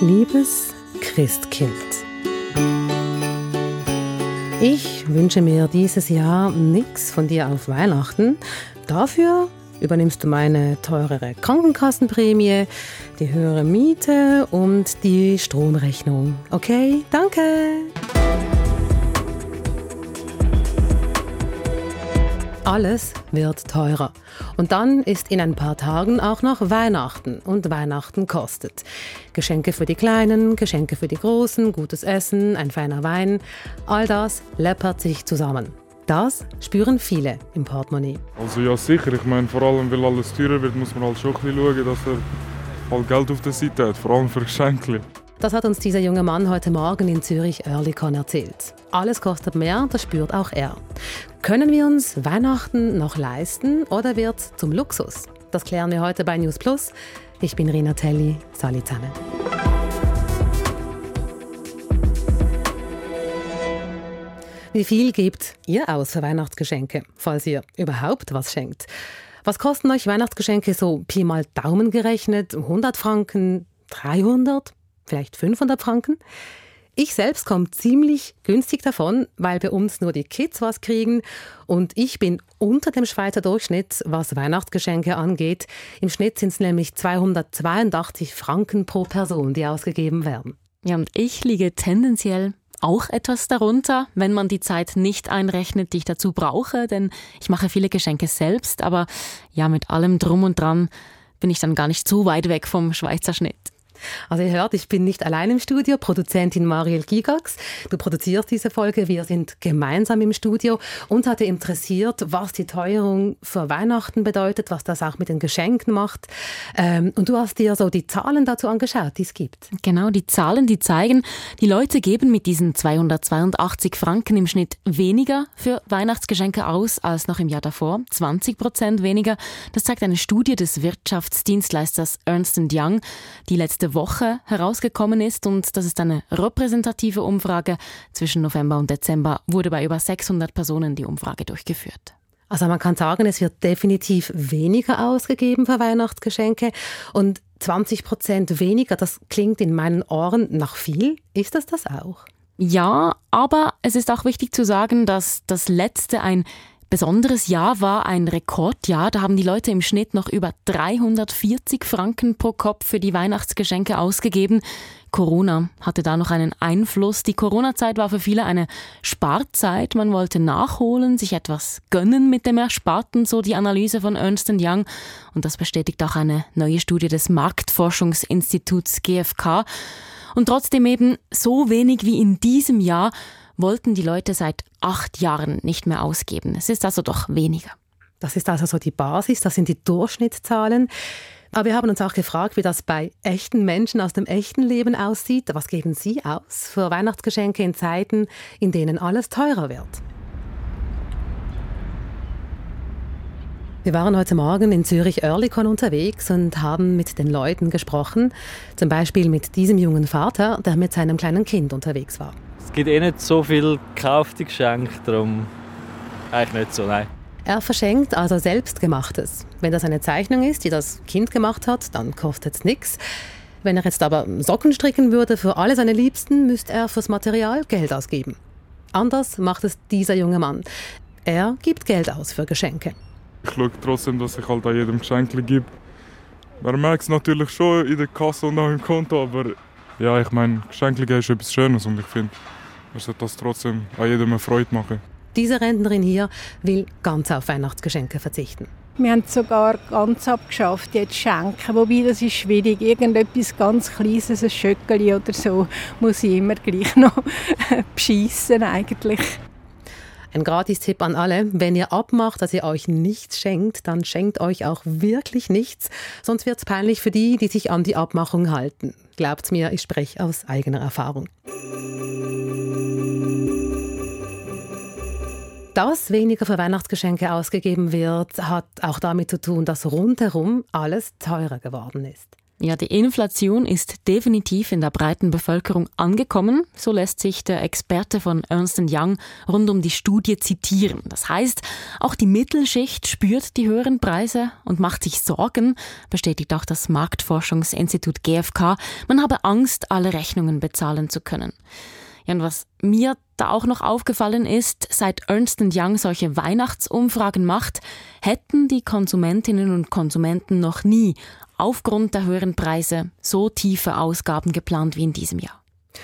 Liebes Christkind. Ich wünsche mir dieses Jahr nichts von dir auf Weihnachten. Dafür übernimmst du meine teurere Krankenkassenprämie, die höhere Miete und die Stromrechnung. Okay, danke. Alles wird teurer. Und dann ist in ein paar Tagen auch noch Weihnachten. Und Weihnachten kostet. Geschenke für die Kleinen, Geschenke für die Großen, gutes Essen, ein feiner Wein. All das läppert sich zusammen. Das spüren viele im Portemonnaie. Also ja sicher, ich meine vor allem weil alles teurer wird, muss man halt schon ein bisschen schauen, dass er halt Geld auf der Seite hat, vor allem für Geschenke. Das hat uns dieser junge Mann heute Morgen in Zürich Earlycon erzählt. Alles kostet mehr, das spürt auch er. Können wir uns Weihnachten noch leisten oder wird zum Luxus? Das klären wir heute bei News Plus. Ich bin Rina Telli. Salut zusammen. Wie viel gebt ihr aus für Weihnachtsgeschenke, falls ihr überhaupt was schenkt? Was kosten euch Weihnachtsgeschenke so Pi mal Daumen gerechnet? 100 Franken, 300, vielleicht 500 Franken? Ich selbst komme ziemlich günstig davon, weil bei uns nur die Kids was kriegen und ich bin unter dem Schweizer Durchschnitt, was Weihnachtsgeschenke angeht. Im Schnitt sind es nämlich 282 Franken pro Person, die ausgegeben werden. Ja, und ich liege tendenziell auch etwas darunter, wenn man die Zeit nicht einrechnet, die ich dazu brauche, denn ich mache viele Geschenke selbst, aber ja, mit allem drum und dran bin ich dann gar nicht so weit weg vom Schweizer Schnitt. Also ihr hört, ich bin nicht allein im Studio, Produzentin Mariel Gigax. Du produzierst diese Folge, wir sind gemeinsam im Studio. Uns hatte interessiert, was die Teuerung für Weihnachten bedeutet, was das auch mit den Geschenken macht. Ähm, und du hast dir so die Zahlen dazu angeschaut, die es gibt. Genau, die Zahlen, die zeigen, die Leute geben mit diesen 282 Franken im Schnitt weniger für Weihnachtsgeschenke aus als noch im Jahr davor. 20 Prozent weniger. Das zeigt eine Studie des Wirtschaftsdienstleisters Ernst Young, die letzte Woche herausgekommen ist und das ist eine repräsentative Umfrage. Zwischen November und Dezember wurde bei über 600 Personen die Umfrage durchgeführt. Also man kann sagen, es wird definitiv weniger ausgegeben für Weihnachtsgeschenke und 20 Prozent weniger, das klingt in meinen Ohren nach viel. Ist das das auch? Ja, aber es ist auch wichtig zu sagen, dass das letzte ein besonderes Jahr war ein Rekordjahr. Da haben die Leute im Schnitt noch über 340 Franken pro Kopf für die Weihnachtsgeschenke ausgegeben. Corona hatte da noch einen Einfluss. Die Corona-Zeit war für viele eine Sparzeit. Man wollte nachholen, sich etwas gönnen mit dem Ersparten, so die Analyse von Ernst Young. Und das bestätigt auch eine neue Studie des Marktforschungsinstituts GfK. Und trotzdem eben so wenig wie in diesem Jahr wollten die Leute seit acht Jahren nicht mehr ausgeben. Es ist also doch weniger. Das ist also so die Basis, das sind die Durchschnittszahlen. Aber wir haben uns auch gefragt, wie das bei echten Menschen aus dem echten Leben aussieht. Was geben Sie aus für Weihnachtsgeschenke in Zeiten, in denen alles teurer wird? Wir waren heute Morgen in Zürich-Oerlikon unterwegs und haben mit den Leuten gesprochen. Zum Beispiel mit diesem jungen Vater, der mit seinem kleinen Kind unterwegs war. Es gibt eh nicht so viel gekaufte Geschenke, darum eigentlich nicht so, nein. Er verschenkt also selbstgemachtes. Wenn das eine Zeichnung ist, die das Kind gemacht hat, dann kostet es nichts. Wenn er jetzt aber Socken stricken würde für alle seine Liebsten, müsste er fürs Material Geld ausgeben. Anders macht es dieser junge Mann. Er gibt Geld aus für Geschenke. Ich schaue trotzdem, dass ich halt an jedem Geschenk gebe. Man merkt es natürlich schon in der Kasse und auch im Konto, aber ja, ich meine, Geschenke ist etwas Schönes und ich finde, man sollte das trotzdem an jedem eine Freude machen. Diese Rentnerin hier will ganz auf Weihnachtsgeschenke verzichten. Wir haben sogar ganz abgeschafft, jetzt schenken. Wobei, das ist schwierig. Irgendetwas ganz Kleines, ein Schöckeli oder so, muss ich immer gleich noch beschissen eigentlich. Ein Gratistipp an alle, wenn ihr abmacht, dass ihr euch nichts schenkt, dann schenkt euch auch wirklich nichts, sonst wird es peinlich für die, die sich an die Abmachung halten. Glaubt's mir, ich spreche aus eigener Erfahrung. Dass weniger für Weihnachtsgeschenke ausgegeben wird, hat auch damit zu tun, dass rundherum alles teurer geworden ist. Ja, die Inflation ist definitiv in der breiten Bevölkerung angekommen. So lässt sich der Experte von Ernst Young rund um die Studie zitieren. Das heißt, auch die Mittelschicht spürt die höheren Preise und macht sich Sorgen, bestätigt auch das Marktforschungsinstitut GfK. Man habe Angst, alle Rechnungen bezahlen zu können. Ja, und was mir da auch noch aufgefallen ist, seit Ernst Young solche Weihnachtsumfragen macht, hätten die Konsumentinnen und Konsumenten noch nie aufgrund der höheren Preise so tiefe Ausgaben geplant wie in diesem Jahr.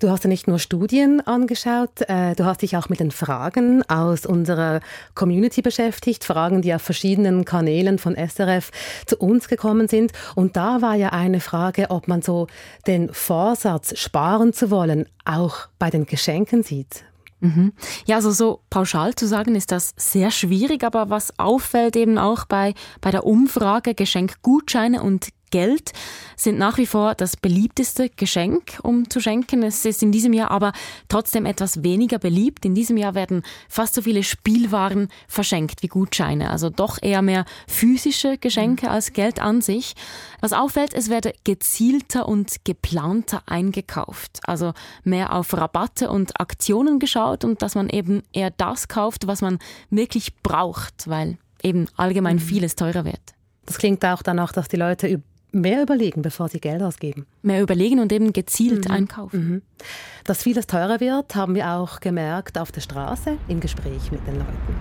Du hast ja nicht nur Studien angeschaut, äh, du hast dich auch mit den Fragen aus unserer Community beschäftigt, Fragen, die auf verschiedenen Kanälen von SRF zu uns gekommen sind. Und da war ja eine Frage, ob man so den Vorsatz, sparen zu wollen, auch bei den Geschenken sieht. Mhm. Ja, also so pauschal zu sagen ist das sehr schwierig, aber was auffällt eben auch bei, bei der Umfrage Geschenkgutscheine und Geld sind nach wie vor das beliebteste Geschenk, um zu schenken. Es ist in diesem Jahr aber trotzdem etwas weniger beliebt. In diesem Jahr werden fast so viele Spielwaren verschenkt wie Gutscheine. Also doch eher mehr physische Geschenke mhm. als Geld an sich. Was auffällt, es werde gezielter und geplanter eingekauft. Also mehr auf Rabatte und Aktionen geschaut und dass man eben eher das kauft, was man wirklich braucht, weil eben allgemein mhm. vieles teurer wird. Das klingt auch danach, dass die Leute mehr überlegen, bevor sie Geld ausgeben. Mehr überlegen und eben gezielt mhm. einkaufen. Mhm. Dass vieles teurer wird, haben wir auch gemerkt auf der Straße im Gespräch mit den Leuten.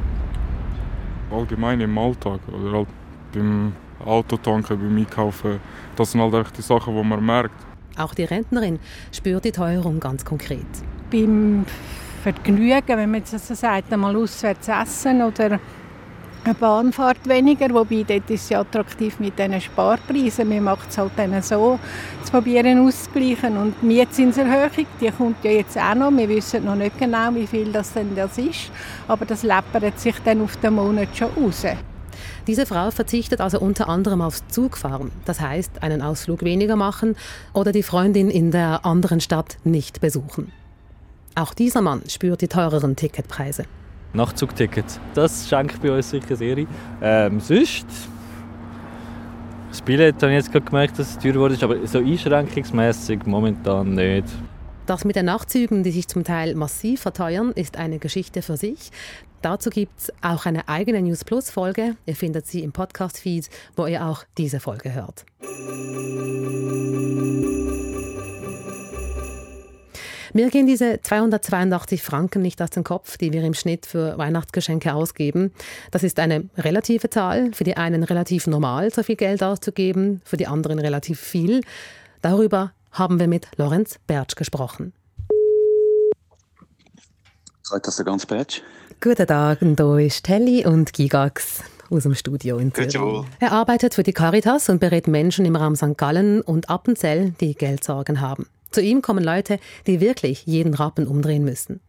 Allgemein im Alltag oder halt beim Autotanken, beim Einkaufen, das sind halt echt die Sachen, die man merkt. Auch die Rentnerin spürt die Teuerung ganz konkret. Beim Vergnügen, wenn man jetzt so sagt, einmal auswärts essen oder eine Bahnfahrt weniger, wobei dort ist es ja attraktiv mit diesen Sparpreisen. Wir machen es halt dann so, zu probieren auszugleichen. Und die Mietzinserhöhung, die kommt ja jetzt auch noch. Wir wissen noch nicht genau, wie viel das denn das ist, aber das läppert sich dann auf den Monat schon raus. Diese Frau verzichtet also unter anderem aufs Zugfahren, das heißt einen Ausflug weniger machen oder die Freundin in der anderen Stadt nicht besuchen. Auch dieser Mann spürt die teureren Ticketpreise. Nachtzugticket. Das schenkt bei uns sicher sehr ähm, Sonst, das Billett habe ich jetzt gerade gemerkt, dass es teuer wurde, aber so einschränkungsmäßig momentan nicht. Das mit den Nachtzügen, die sich zum Teil massiv verteuern, ist eine Geschichte für sich. Dazu gibt es auch eine eigene News Plus Folge. Ihr findet sie im Podcast-Feed, wo ihr auch diese Folge hört. Mir gehen diese 282 Franken nicht aus dem Kopf, die wir im Schnitt für Weihnachtsgeschenke ausgeben. Das ist eine relative Zahl, für die einen relativ normal, so viel Geld auszugeben, für die anderen relativ viel. Darüber haben wir mit Lorenz Bertsch gesprochen. Sagt das der ganz Bertsch? Guten Tag, hier ist Telly und Gigax aus dem Studio in Zürich. Er arbeitet für die Caritas und berät Menschen im Raum St. Gallen und Appenzell, die Geldsorgen haben. Zu ihm kommen Leute, die wirklich jeden Rappen umdrehen müssen.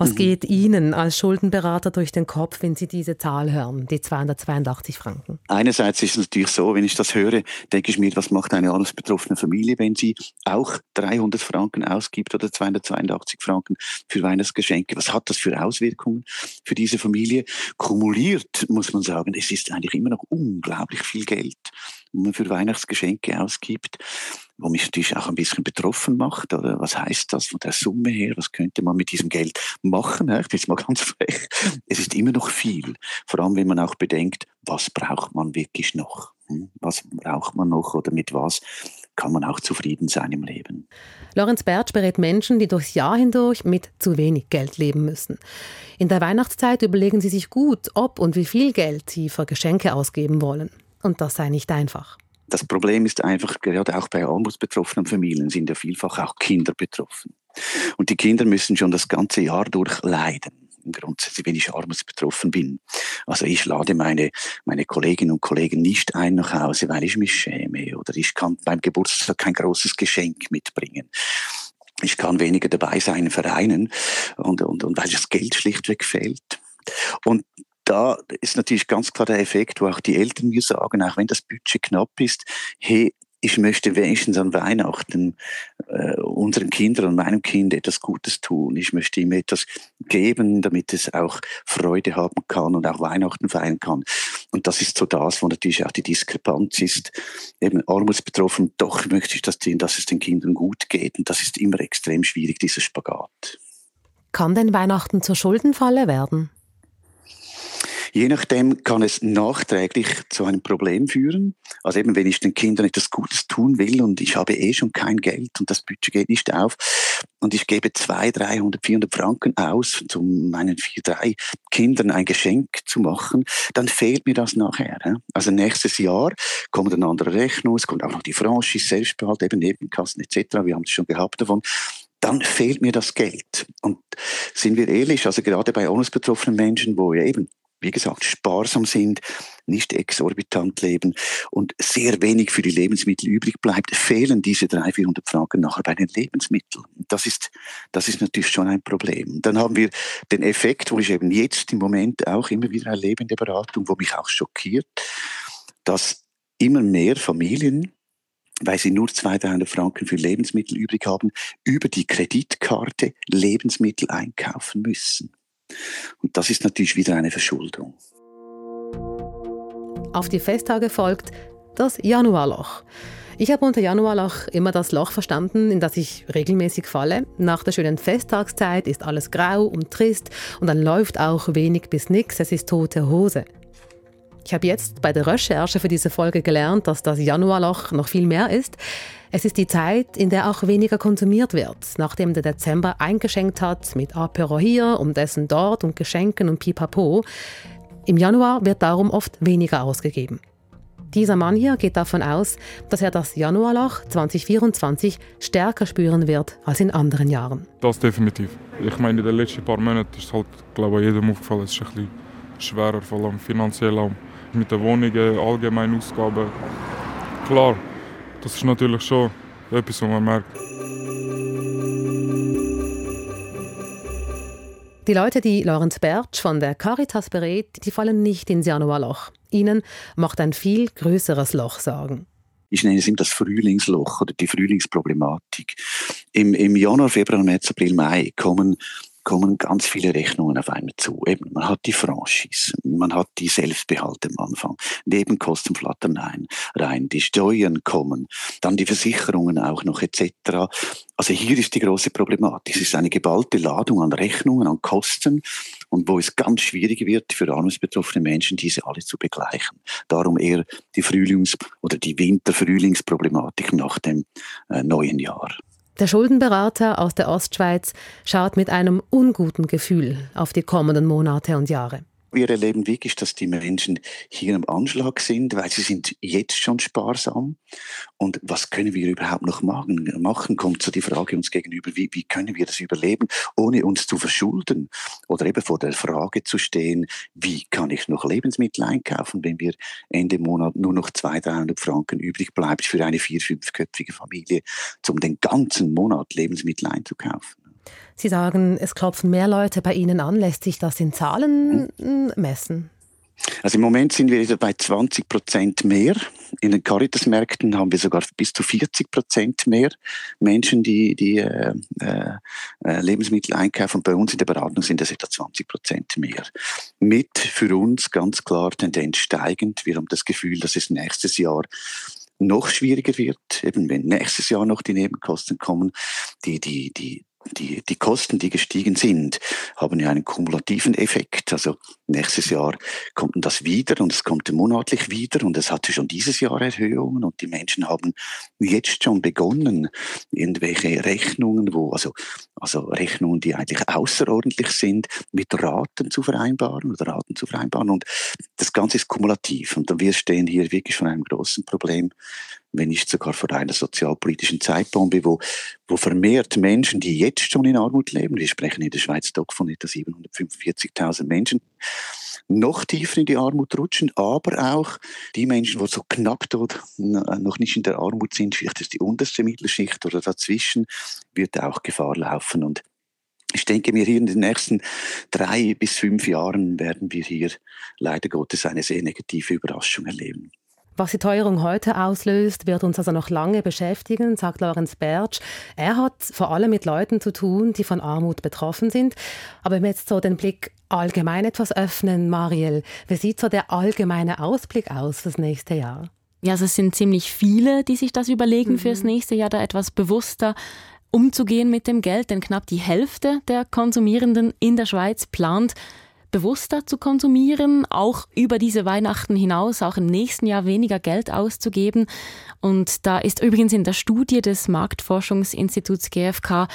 Was mhm. geht Ihnen als Schuldenberater durch den Kopf, wenn Sie diese Zahl hören, die 282 Franken? Einerseits ist es natürlich so, wenn ich das höre, denke ich mir, was macht eine betroffene Familie, wenn sie auch 300 Franken ausgibt oder 282 Franken für Weihnachtsgeschenke? Was hat das für Auswirkungen für diese Familie? Kumuliert muss man sagen, es ist eigentlich immer noch unglaublich viel Geld, wenn man für Weihnachtsgeschenke ausgibt wo mich natürlich auch ein bisschen betroffen macht. Oder was heißt das von der Summe her? Was könnte man mit diesem Geld machen? Ich bin jetzt mal ganz frech. Es ist immer noch viel. Vor allem, wenn man auch bedenkt, was braucht man wirklich noch? Hm? Was braucht man noch oder mit was kann man auch zufrieden sein im Leben? Lorenz Bertsch berät Menschen, die durchs Jahr hindurch mit zu wenig Geld leben müssen. In der Weihnachtszeit überlegen sie sich gut, ob und wie viel Geld sie für Geschenke ausgeben wollen. Und das sei nicht einfach. Das Problem ist einfach, gerade auch bei armutsbetroffenen Familien sind ja vielfach auch Kinder betroffen. Und die Kinder müssen schon das ganze Jahr durch leiden. Im Grundsatz, wenn ich armutsbetroffen bin. Also ich lade meine, meine Kolleginnen und Kollegen nicht ein nach Hause, weil ich mich schäme oder ich kann beim Geburtstag kein großes Geschenk mitbringen ich kann weniger dabei sein in Vereinen und, und, und weil das Geld schlichtweg fehlt. Und da ist natürlich ganz klar der Effekt, wo auch die Eltern mir sagen, auch wenn das Budget knapp ist, hey, ich möchte wenigstens an Weihnachten äh, unseren Kindern und meinem Kind etwas Gutes tun. Ich möchte ihm etwas geben, damit es auch Freude haben kann und auch Weihnachten feiern kann. Und das ist so das, wo natürlich auch die Diskrepanz ist. Eben armutsbetroffen, doch möchte ich, dass, die, dass es den Kindern gut geht. Und das ist immer extrem schwierig, dieser Spagat. Kann denn Weihnachten zur Schuldenfalle werden? Je nachdem kann es nachträglich zu einem Problem führen. Also eben, wenn ich den Kindern etwas Gutes tun will und ich habe eh schon kein Geld und das Budget geht nicht auf und ich gebe 200, 300, 400 Franken aus, um meinen vier, drei Kindern ein Geschenk zu machen, dann fehlt mir das nachher. Also nächstes Jahr kommt eine andere Rechnung, es kommt auch noch die Franchise, Selbstbehalt, eben Nebenkassen etc. Wir haben es schon gehabt davon dann fehlt mir das Geld. Und sind wir ehrlich, also gerade bei armutsbetroffenen Menschen, wo ja eben wie gesagt, sparsam sind, nicht exorbitant leben und sehr wenig für die Lebensmittel übrig bleibt, fehlen diese 300, 400 Franken nachher bei den Lebensmitteln. Das ist, das ist natürlich schon ein Problem. Dann haben wir den Effekt, wo ich eben jetzt im Moment auch immer wieder erlebe in der Beratung, wo mich auch schockiert, dass immer mehr Familien weil sie nur 200 Franken für Lebensmittel übrig haben, über die Kreditkarte Lebensmittel einkaufen müssen. Und das ist natürlich wieder eine Verschuldung. Auf die Festtage folgt das Januarloch. Ich habe unter Januarloch immer das Loch verstanden, in das ich regelmäßig falle. Nach der schönen Festtagszeit ist alles grau und trist und dann läuft auch wenig bis nichts. Es ist tote Hose. Ich habe jetzt bei der Recherche für diese Folge gelernt, dass das Januarloch noch viel mehr ist. Es ist die Zeit, in der auch weniger konsumiert wird, nachdem der Dezember eingeschenkt hat mit Apero hier und Essen dort und Geschenken und Pipapo. Im Januar wird darum oft weniger ausgegeben. Dieser Mann hier geht davon aus, dass er das Januarloch 2024 stärker spüren wird als in anderen Jahren. Das definitiv. Ich meine, in den letzten paar Monaten ist halt, glaube ich, jedem aufgefallen, es ist ein bisschen schwerer, vor allem finanziell auch mit den Wohnungen, allgemeinen Ausgaben. Klar, das ist natürlich schon etwas, was man merkt. Die Leute, die Lorenz Bertsch von der Caritas berät, die fallen nicht ins Januarloch. Ihnen macht ein viel größeres Loch Sorgen. Ich nenne es immer das Frühlingsloch oder die Frühlingsproblematik. Im, im Januar, Februar, März, April, Mai kommen kommen ganz viele Rechnungen auf einmal zu. Eben, man hat die Franchise, man hat die Selbstbehalte am Anfang, Nebenkosten flattern ein, rein, die Steuern kommen, dann die Versicherungen auch noch etc. Also hier ist die große Problematik. Es ist eine geballte Ladung an Rechnungen, an Kosten und wo es ganz schwierig wird für armutsbetroffene Menschen, diese alle zu begleichen. Darum eher die Frühlings- oder die Winter-Frühlingsproblematik nach dem äh, neuen Jahr. Der Schuldenberater aus der Ostschweiz schaut mit einem unguten Gefühl auf die kommenden Monate und Jahre. Wir erleben wirklich, dass die Menschen hier am Anschlag sind, weil sie sind jetzt schon sparsam. Und was können wir überhaupt noch machen? machen kommt so die Frage uns gegenüber, wie, wie können wir das überleben, ohne uns zu verschulden? Oder eben vor der Frage zu stehen, wie kann ich noch Lebensmittel einkaufen, wenn wir Ende Monat nur noch 200, 300 Franken übrig bleibt für eine vier-, fünfköpfige Familie, um den ganzen Monat Lebensmittel einzukaufen? Sie sagen, es klopfen mehr Leute bei Ihnen an. Lässt sich das in Zahlen hm. messen? Also im Moment sind wir bei 20 Prozent mehr. In den Caritas-Märkten haben wir sogar bis zu 40 Prozent mehr Menschen, die, die äh, äh, Lebensmittel einkaufen. Bei uns in der Beratung sind das etwa 20 Prozent mehr. Mit für uns ganz klar Tendenz steigend. Wir haben das Gefühl, dass es nächstes Jahr noch schwieriger wird, eben wenn nächstes Jahr noch die Nebenkosten kommen, die, die, die die, die Kosten, die gestiegen sind, haben ja einen kumulativen Effekt. Also nächstes Jahr kommt das wieder und es kommt monatlich wieder und es hatte schon dieses Jahr Erhöhungen und die Menschen haben jetzt schon begonnen, irgendwelche Rechnungen, wo, also, also Rechnungen, die eigentlich außerordentlich sind, mit Raten zu vereinbaren oder Raten zu vereinbaren. Und das Ganze ist kumulativ und wir stehen hier wirklich vor einem großen Problem wenn nicht sogar vor einer sozialpolitischen Zeitbombe, wo, wo vermehrt Menschen, die jetzt schon in Armut leben, wir sprechen in der Schweiz doch von etwa 745.000 Menschen, noch tiefer in die Armut rutschen, aber auch die Menschen, die so knapp dort noch nicht in der Armut sind, vielleicht ist die unterste Mittelschicht oder dazwischen, wird auch Gefahr laufen. Und ich denke mir, hier in den nächsten drei bis fünf Jahren werden wir hier leider Gottes eine sehr negative Überraschung erleben. Was die Teuerung heute auslöst, wird uns also noch lange beschäftigen, sagt Lorenz Bertsch. Er hat vor allem mit Leuten zu tun, die von Armut betroffen sind. Aber wenn wir jetzt so den Blick allgemein etwas öffnen, Mariel, wie sieht so der allgemeine Ausblick aus fürs nächste Jahr? Ja, also es sind ziemlich viele, die sich das überlegen, mhm. fürs nächste Jahr da etwas bewusster umzugehen mit dem Geld, denn knapp die Hälfte der Konsumierenden in der Schweiz plant, bewusster zu konsumieren, auch über diese Weihnachten hinaus, auch im nächsten Jahr weniger Geld auszugeben. Und da ist übrigens in der Studie des Marktforschungsinstituts GfK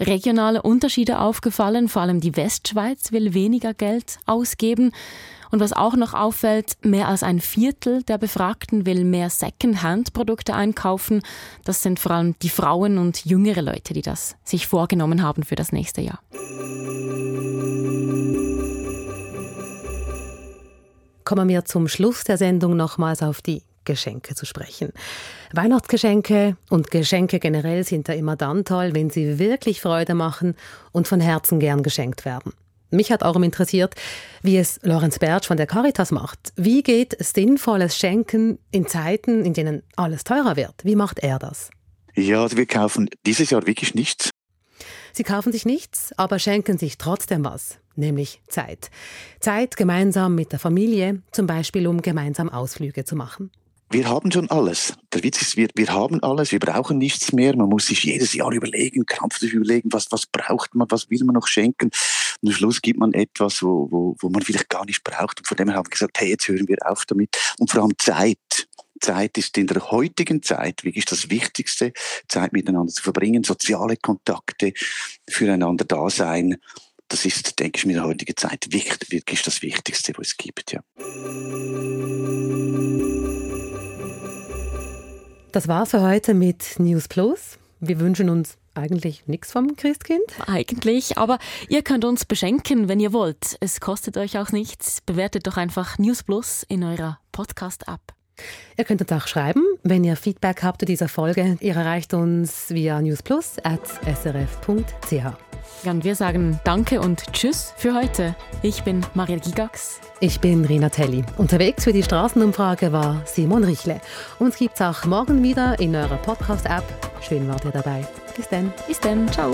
regionale Unterschiede aufgefallen. Vor allem die Westschweiz will weniger Geld ausgeben. Und was auch noch auffällt, mehr als ein Viertel der Befragten will mehr Second-Hand-Produkte einkaufen. Das sind vor allem die Frauen und jüngere Leute, die das sich vorgenommen haben für das nächste Jahr. kommen wir zum Schluss der Sendung nochmals auf die Geschenke zu sprechen. Weihnachtsgeschenke und Geschenke generell sind ja immer dann toll, wenn sie wirklich Freude machen und von Herzen gern geschenkt werden. Mich hat auch interessiert, wie es Lorenz Bertsch von der Caritas macht. Wie geht sinnvolles Schenken in Zeiten, in denen alles teurer wird? Wie macht er das? Ja, also wir kaufen dieses Jahr wirklich nichts. Sie kaufen sich nichts, aber schenken sich trotzdem was nämlich Zeit. Zeit gemeinsam mit der Familie, zum Beispiel um gemeinsam Ausflüge zu machen. Wir haben schon alles. Der Witz ist, wir, wir haben alles, wir brauchen nichts mehr. Man muss sich jedes Jahr überlegen, krampfhaft überlegen, was, was braucht man, was will man noch schenken. Und am Schluss gibt man etwas, wo, wo, wo man vielleicht gar nicht braucht. Und von dem her haben wir gesagt, hey, jetzt hören wir auf damit. Und vor allem Zeit. Zeit ist in der heutigen Zeit wirklich das Wichtigste, Zeit miteinander zu verbringen, soziale Kontakte, füreinander da sein das ist, denke ich, in der heutigen Zeit wirklich das Wichtigste, was es gibt. Ja. Das war für heute mit News Plus. Wir wünschen uns eigentlich nichts vom Christkind? Eigentlich, aber ihr könnt uns beschenken, wenn ihr wollt. Es kostet euch auch nichts. Bewertet doch einfach News Plus in eurer Podcast-App. Ihr könnt uns auch schreiben, wenn ihr Feedback habt zu dieser Folge. Ihr erreicht uns via newsplus.srf.ch. Und wir sagen Danke und Tschüss für heute. Ich bin Maria Gigax. Ich bin Rina Telli. Unterwegs für die Straßenumfrage war Simon Richle. Uns gibt's auch morgen wieder in eurer Podcast-App. Schön wart ihr dabei. Bis dann. Bis dann. Ciao.